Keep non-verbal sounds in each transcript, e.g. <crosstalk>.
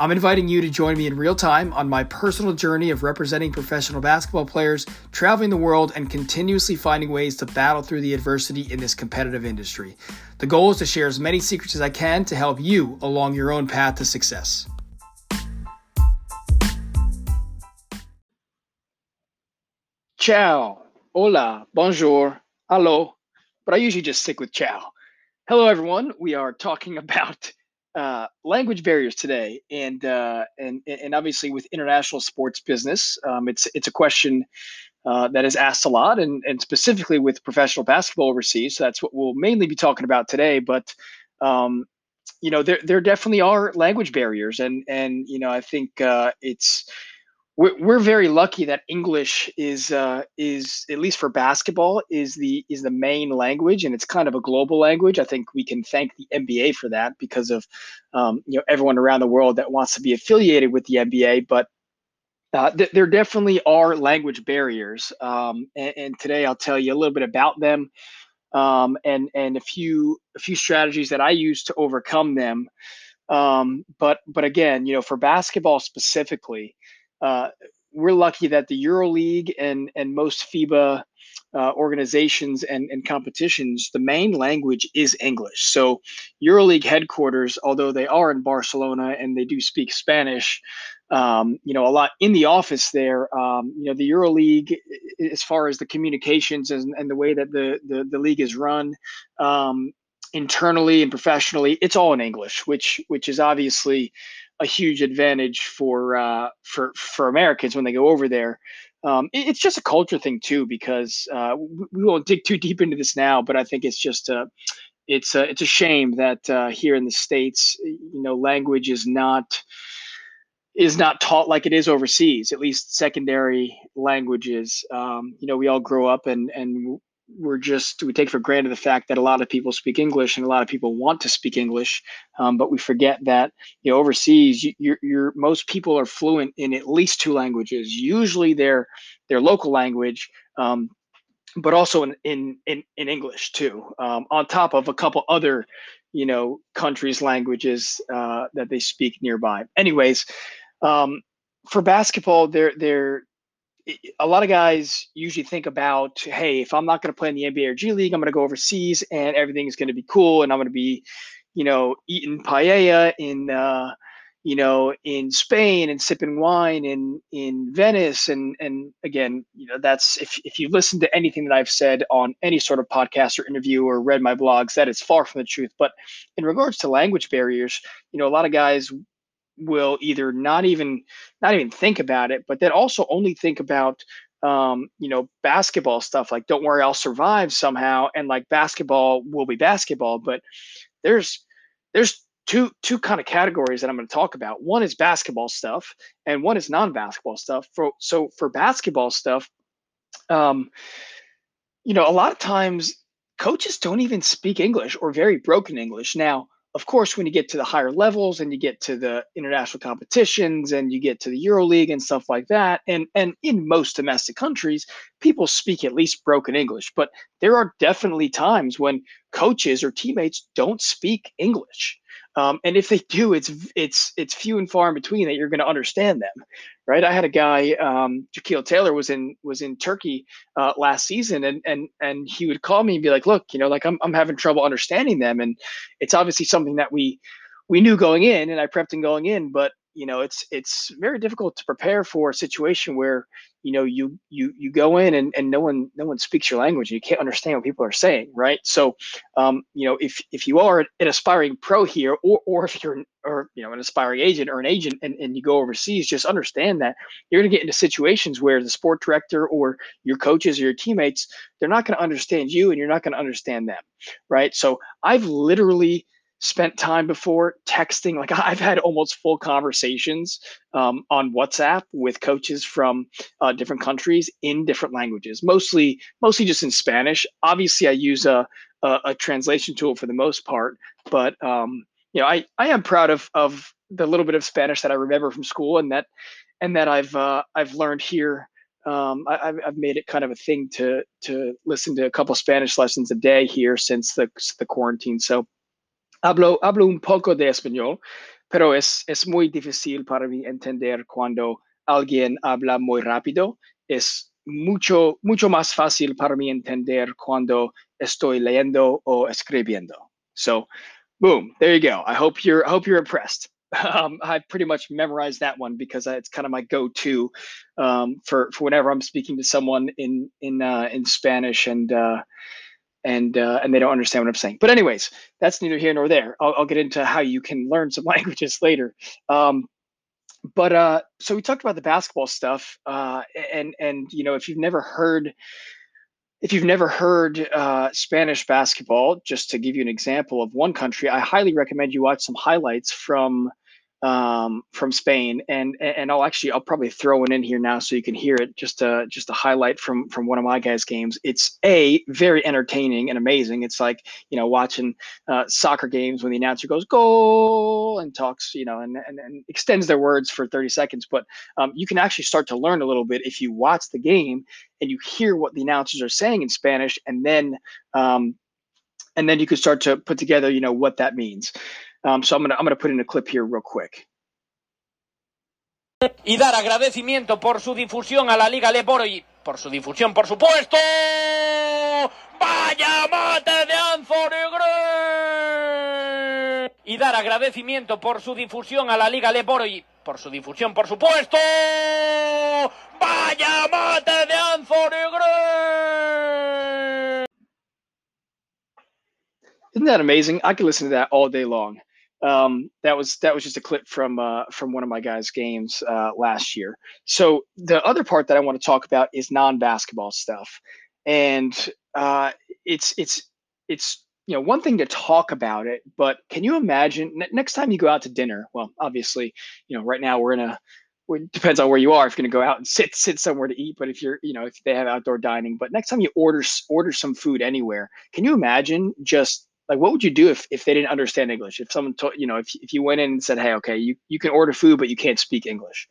I'm inviting you to join me in real time on my personal journey of representing professional basketball players, traveling the world, and continuously finding ways to battle through the adversity in this competitive industry. The goal is to share as many secrets as I can to help you along your own path to success. Ciao, hola, bonjour, hello, but I usually just stick with ciao. Hello, everyone. We are talking <laughs> about uh, language barriers today, and uh, and and obviously with international sports business, um, it's it's a question uh, that is asked a lot, and and specifically with professional basketball overseas. So that's what we'll mainly be talking about today. But um, you know, there there definitely are language barriers, and and you know, I think uh, it's we're, we're very lucky that English is uh, is at least for basketball is the is the main language and it's kind of a global language. I think we can thank the NBA for that because of um, you know everyone around the world that wants to be affiliated with the NBA. But uh, th- there definitely are language barriers, um, and, and, today I'll tell you a little bit about them um, and and a few a few strategies that I use to overcome them. Um, but but again, you know, for basketball specifically uh, we're lucky that the EuroLeague and and most FIBA uh, organizations and, and competitions, the main language is English. So EuroLeague headquarters, although they are in Barcelona and they do speak Spanish, um, you know, a lot in the office there. Um, you know, the EuroLeague, as far as the communications and, and the way that the, the, the league is run, um, internally and professionally, it's all in English, which which is obviously a huge advantage for uh, for for Americans when they go over there. Um, it, it's just a culture thing too, because uh, we, we, won't dig too deep into this now, but I think it's just a it's a it's a shame that uh, here in the states, you know, language is not is not taught like it is overseas. At least secondary languages. Um, you know, we all grow up and and we're just we take for granted the fact that a lot of people speak English and a lot of people want to speak English, um, but we forget that you know overseas, you, you're, most people are fluent in at least two languages. Usually their their local language, um, but also in in in, in English too. Um, on top of a couple other you know countries' languages uh, that they speak nearby. Anyways, um, for basketball, they're they're a lot of guys usually think about, hey, if I'm not going to play in the NBA or G League, I'm going to go overseas and everything is going to be cool, and I'm going to be, you know, eating paella in, uh, you know, in Spain and sipping wine in in Venice, and and again, you know, that's if if you listen to anything that I've said on any sort of podcast or interview or read my blogs, that is far from the truth. But in regards to language barriers, you know, a lot of guys will either not even not even think about it, but then also only think about um, you know basketball stuff like don't worry, I'll survive somehow, and like basketball will be basketball. But there's there's two two kind of categories that I'm going to talk about. One is basketball stuff, and one is non-basketball stuff. For so for basketball stuff, um, you know, a lot of times coaches don't even speak English or very broken English. Now, of course, when you get to the higher levels and you get to the international competitions and you get to the EuroLeague and stuff like that, and and in most domestic countries, people speak at least broken English. But there are definitely times when coaches or teammates don't speak English. Um, and if they do, it's it's it's few and far in between that you're going to understand them, right? I had a guy, um, Jaquil Taylor, was in was in Turkey uh, last season, and and and he would call me and be like, "Look, you know, like I'm I'm having trouble understanding them," and it's obviously something that we we knew going in, and I prepped and going in, but you know it's it's very difficult to prepare for a situation where you know you you you go in and, and no one no one speaks your language and you can't understand what people are saying right? So um, you know if if you are an aspiring pro here or or if you're an, or you know an aspiring agent or an agent and, and you go overseas just understand that you're going to get into situations where the sport director or your coaches or your teammates they're not going to understand you and you're not going to understand them right? So i've literally spent time before texting. Like I've had almost full conversations um, on WhatsApp with coaches from uh, different countries in different languages, mostly mostly just in Spanish. Obviously, I use a a, a translation tool for the most part, but um, you know, I I am proud of of the little bit of Spanish that I remember from school and that and that I've uh, I've learned here. Um, I, have I've made it kind of a thing to to listen to a couple Spanish lessons a day here since the the quarantine. So hablo hablo un poco de español, pero es es muy difícil para mí entender cuando alguien habla muy rápido. Es mucho mucho más fácil para mí entender cuando estoy leyendo o escribiendo. So, boom, there you go. I hope you're I hope you're impressed. <laughs> um, I pretty much memorized that one because it's kind of my go-to um, for for whenever I'm speaking to someone in in uh, in Spanish and uh, and uh, and they don't understand what I'm saying. But anyways, that's neither here nor there. I'll, I'll get into how you can learn some <laughs> languages later. Um, but uh, so we talked about the basketball stuff, uh, and and you know if you've never heard if you've never heard uh, Spanish basketball, just to give you an example of one country, I highly recommend you watch some highlights from um, from Spain, and and I'll actually I'll probably throw one in here now so you can hear it. Just a just a highlight from from one of my guys' games. It's a very entertaining and amazing. It's like you know watching uh, soccer games when the announcer goes goal and talks you know and and, and extends their words for 30 seconds. But um, you can actually start to learn a little bit if you watch the game and you hear what the announcers are saying in Spanish, and then um, and then you can start to put together you know what that means. Um, so I'm gonna I'm gonna put in a clip here real quick. Y dar agradecimiento por su difusión a la Liga Leporo y por su difusión, por supuesto. ¡Vaya mate de Anthony Gray! Y dar agradecimiento por su difusión a la Liga Leporo y por su difusión, por supuesto. ¡Vaya mate de Anthony Gray! Isn't that amazing? I could listen to that all day long. Um, that was that was just a clip from uh, from one of my guys' games uh, last year. So the other part that I want to talk about is non-basketball stuff, and uh, it's it's it's you know one thing to talk about it, but can you imagine next time you go out to dinner? Well, obviously, you know right now we're in a it depends on where you are if you're going to go out and sit sit somewhere to eat but if you're you know if they have outdoor dining but next time you order order some food anywhere can you imagine just like what would you do if, if they didn't understand english? If someone told you know if, if you went in and said hey okay you, you can order food but you can't speak english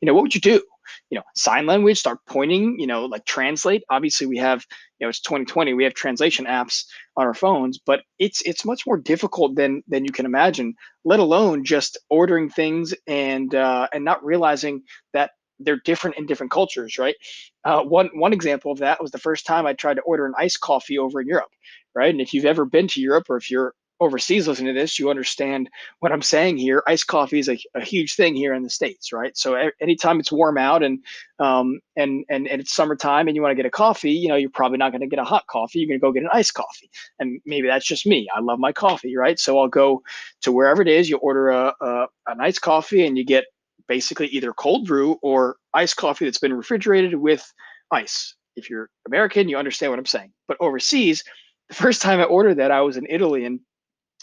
you know what would you do? You know sign language start pointing you know like translate. Obviously we have you know it's 2020 we have translation apps on our phones but it's it's much more difficult than than you can imagine let alone just ordering things and uh, and not realizing that they're different in different cultures right? Uh, one one example of that was the first time i tried to order an iced coffee over in europe right? And if you've ever been to Europe or if you're overseas listening to this, you understand what I'm saying here. Iced coffee is a, a huge thing here in the states, right? So anytime it's warm out and um, and and and it's summertime and you want to get a coffee, you know, you're probably not going to get a hot coffee. You're going to go get an iced coffee, and maybe that's just me. I love my coffee, right? So I'll go to wherever it is. You order a, a iced coffee and you get basically either cold brew or iced coffee that's been refrigerated with ice. If you're American, you understand what I'm saying. But overseas, the first time I ordered that, I was in Italy and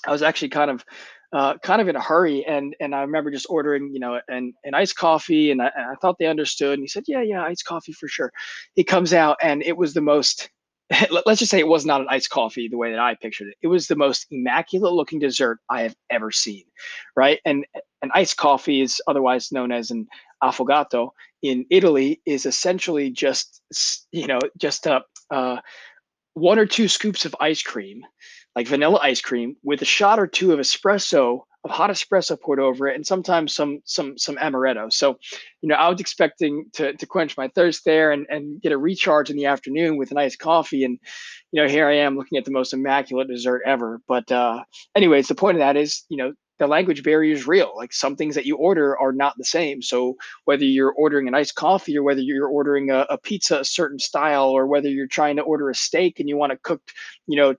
I was actually kind of uh, kind of in a hurry and and I remember just ordering you know an, an iced coffee and I, and I thought they understood and he said yeah yeah iced coffee for sure. He comes out and it was the most <laughs> let's just say it was not an iced coffee the way that I pictured it. It was the most immaculate looking dessert I have ever seen right? And an iced coffee is otherwise known as an affogato in Italy is essentially just you know just a uh, one or two scoops of ice cream, like vanilla ice cream, with a shot or two of espresso of hot espresso poured over it, and sometimes some some some amaretto. So, you know, I was expecting to to quench my thirst there and and get a recharge in the afternoon with a nice coffee, and you know, here I am looking at the most immaculate dessert ever. But uh, anyways, the point of that is, you know, the language barrier is real. Like some things that you order are not the same. So whether you're ordering an iced coffee or whether you're ordering a, a pizza a certain style or whether you're trying to order a steak and you want it cooked, you know,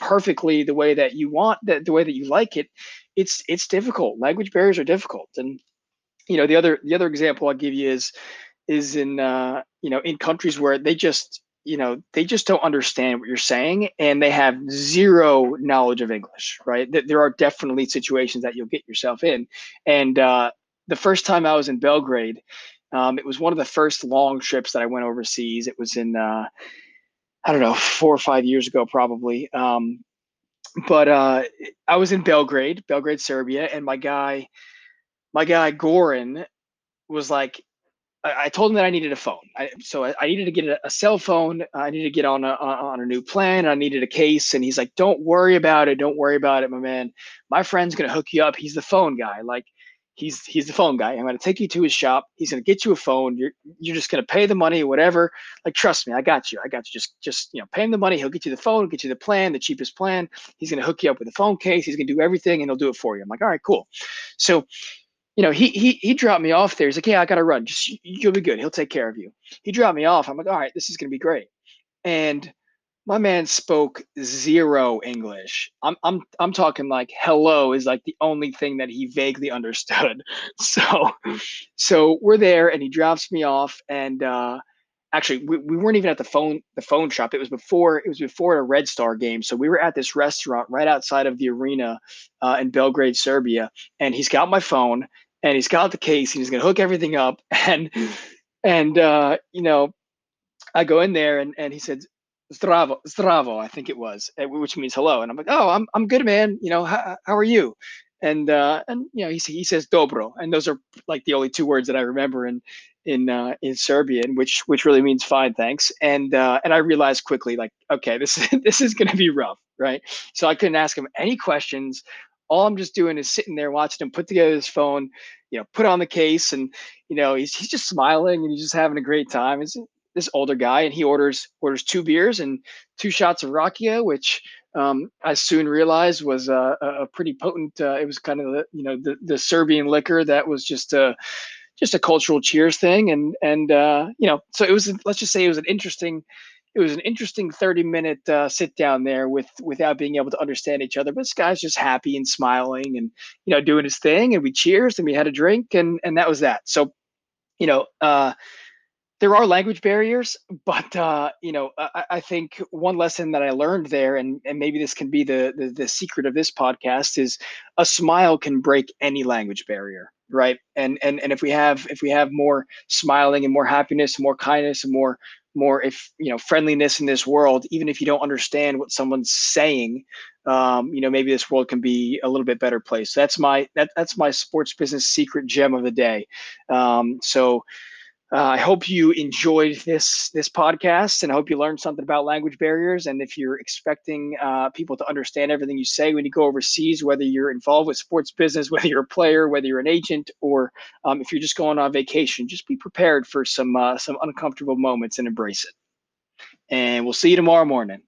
perfectly the way that you want that the way that you like it, it's it's difficult. Language barriers are difficult. And you know, the other the other example I'll give you is is in uh, you know, in countries where they just you know they just don't understand what you're saying and they have zero knowledge of english right? There are definitely situations that you'll get yourself in. And uh, the first time i was in belgrade um, it was one of the first long trips that i went overseas. It was in uh, i don't know four or five years ago probably. Um, but uh, I was in Belgrade, Belgrade, Serbia, and my guy, my guy Goran, was like, I, told him that I needed a phone. I, so I, I, needed to get a, a, cell phone. I needed to get on a on a new plan. I needed a case, and he's like, "Don't worry about it. Don't worry about it, my man. My friend's gonna hook you up. He's the phone guy. Like, he's he's the phone guy. I'm gonna take you to his shop. He's gonna get you a phone. You're you're just gonna pay the money, whatever. Like, trust me, I got you. I got you. Just just you know, pay him the money. He'll get you the phone. Get you the plan, the cheapest plan. He's gonna hook you up with a phone case. He's gonna do everything, and he'll do it for you. I'm like, all right, cool. So you know, he he he dropped me off there. He's like, yeah, I gotta run. Just you'll be good. He'll take care of you. He dropped me off. I'm like, all right, this is gonna be great. And my man spoke zero English. I'm I'm I'm talking like hello is like the only thing that he vaguely <laughs> understood. So so we're there and he drops me off and uh actually we, we weren't even at the phone the phone shop. It was before it was before a Red Star game. So we were at this restaurant right outside of the arena uh, in Belgrade, Serbia, and he's got my phone and he's got the case and he's going to hook everything up <laughs> and and uh, you know i go in there and, and he said zdravo zdravo i think it was eh, which means hello and i'm like oh i'm, I'm good man you know how, how are you? And uh, and you know he, he says dobro and those are like the only two words that i remember in in uh, in serbian which which really means fine thanks and uh, and i realized quickly like okay this <laughs> this is going to be rough right? So i couldn't ask him any questions all I'm just doing is sitting there watching him put together his phone, you know, put on the case, and you know, he's he's just smiling and he's just having a great time. He's this older guy, and he orders orders two beers and two shots of rakia, which um, I soon realized was a, a pretty potent. Uh, it was kind of the you know the the Serbian liquor that was just a just a cultural cheers thing, and and uh, you know, so it was let's just say it was an interesting it was an interesting 30 minute uh, sit down there with without being able to understand each other but this guy's just happy and smiling and you know doing his thing and we cheers and we had a drink and and that was that. So you know uh, there are language barriers <laughs> but uh, you know I, I, think one lesson that i learned there and, and maybe this can be the, the the secret of this podcast is a smile can break any language barrier right? And and and if we have if we have more smiling and more happiness and more kindness and more more if you know friendliness in this world even if you don't understand what someone's saying um, you know maybe this world can be a little bit better place. So that's my that, that's my sports business secret gem of the day. Um, so uh, I hope you enjoyed this this podcast, and I hope you learned something about language barriers. And if you're expecting uh, people to understand everything you say when you go overseas, whether you're involved with sports business, <laughs> whether you're a player, whether you're an agent, or um, if you're just going on vacation, just be prepared for some uh, some uncomfortable moments and embrace it. And we'll see you tomorrow morning.